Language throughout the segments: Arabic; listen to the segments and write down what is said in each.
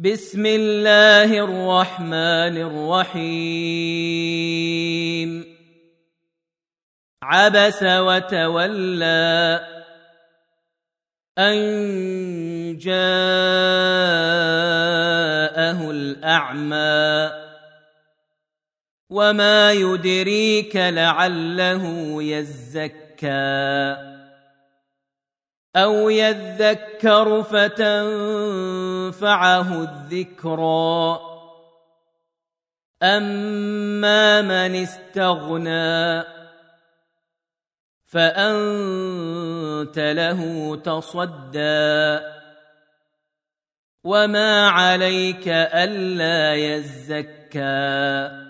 بسم الله الرحمن الرحيم. عبس وتولى أن جاءه الأعمى. وما يدريك لعله يزكى. أو يذكر فتنفعه الذكرى أما من استغنى فأنت له تصدى. وما عليك ألا يزكى.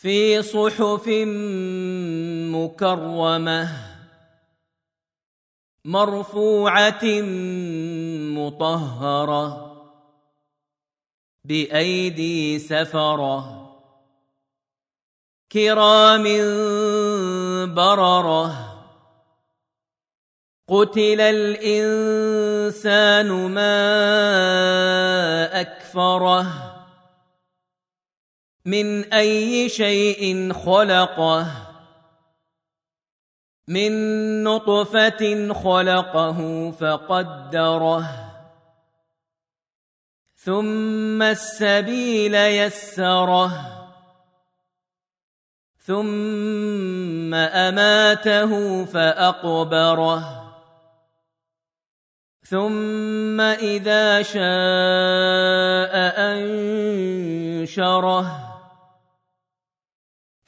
في صحف مكرمة مرفوعة مطهرة بأيدي سفرة كرام بررة قتل الإنسان ما أكفره من أي شيء خلقه؟ من نطفة خلقه فقدره. ثم السبيل يسره. ثم أماته فأقبره. ثم إذا شاء أنشره.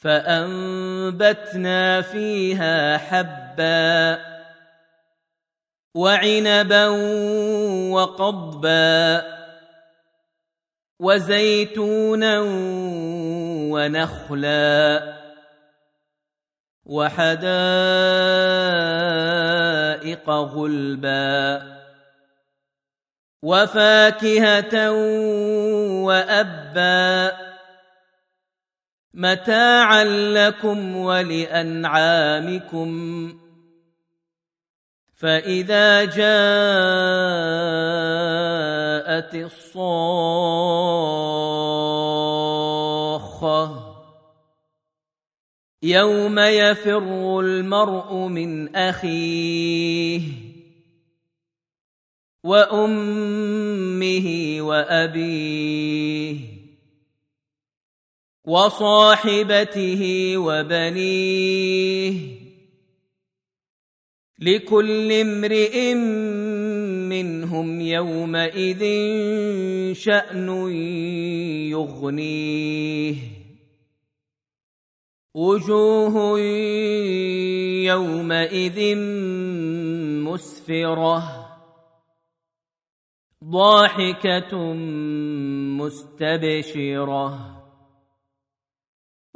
فأنبتنا فيها حبا وعنبا وقضبا وزيتونا ونخلا وحدائق غلبا وفاكهة وأبا متاعا لكم ولأنعامكم. فإذا جاءت الصاخة يوم يفر المرء من أخيه وأمه وأبيه. وصاحبته وبنيه لكل امرئ منهم يومئذ شأن يغنيه. وجوه يومئذ مسفرة. ضاحكة مستبشرة.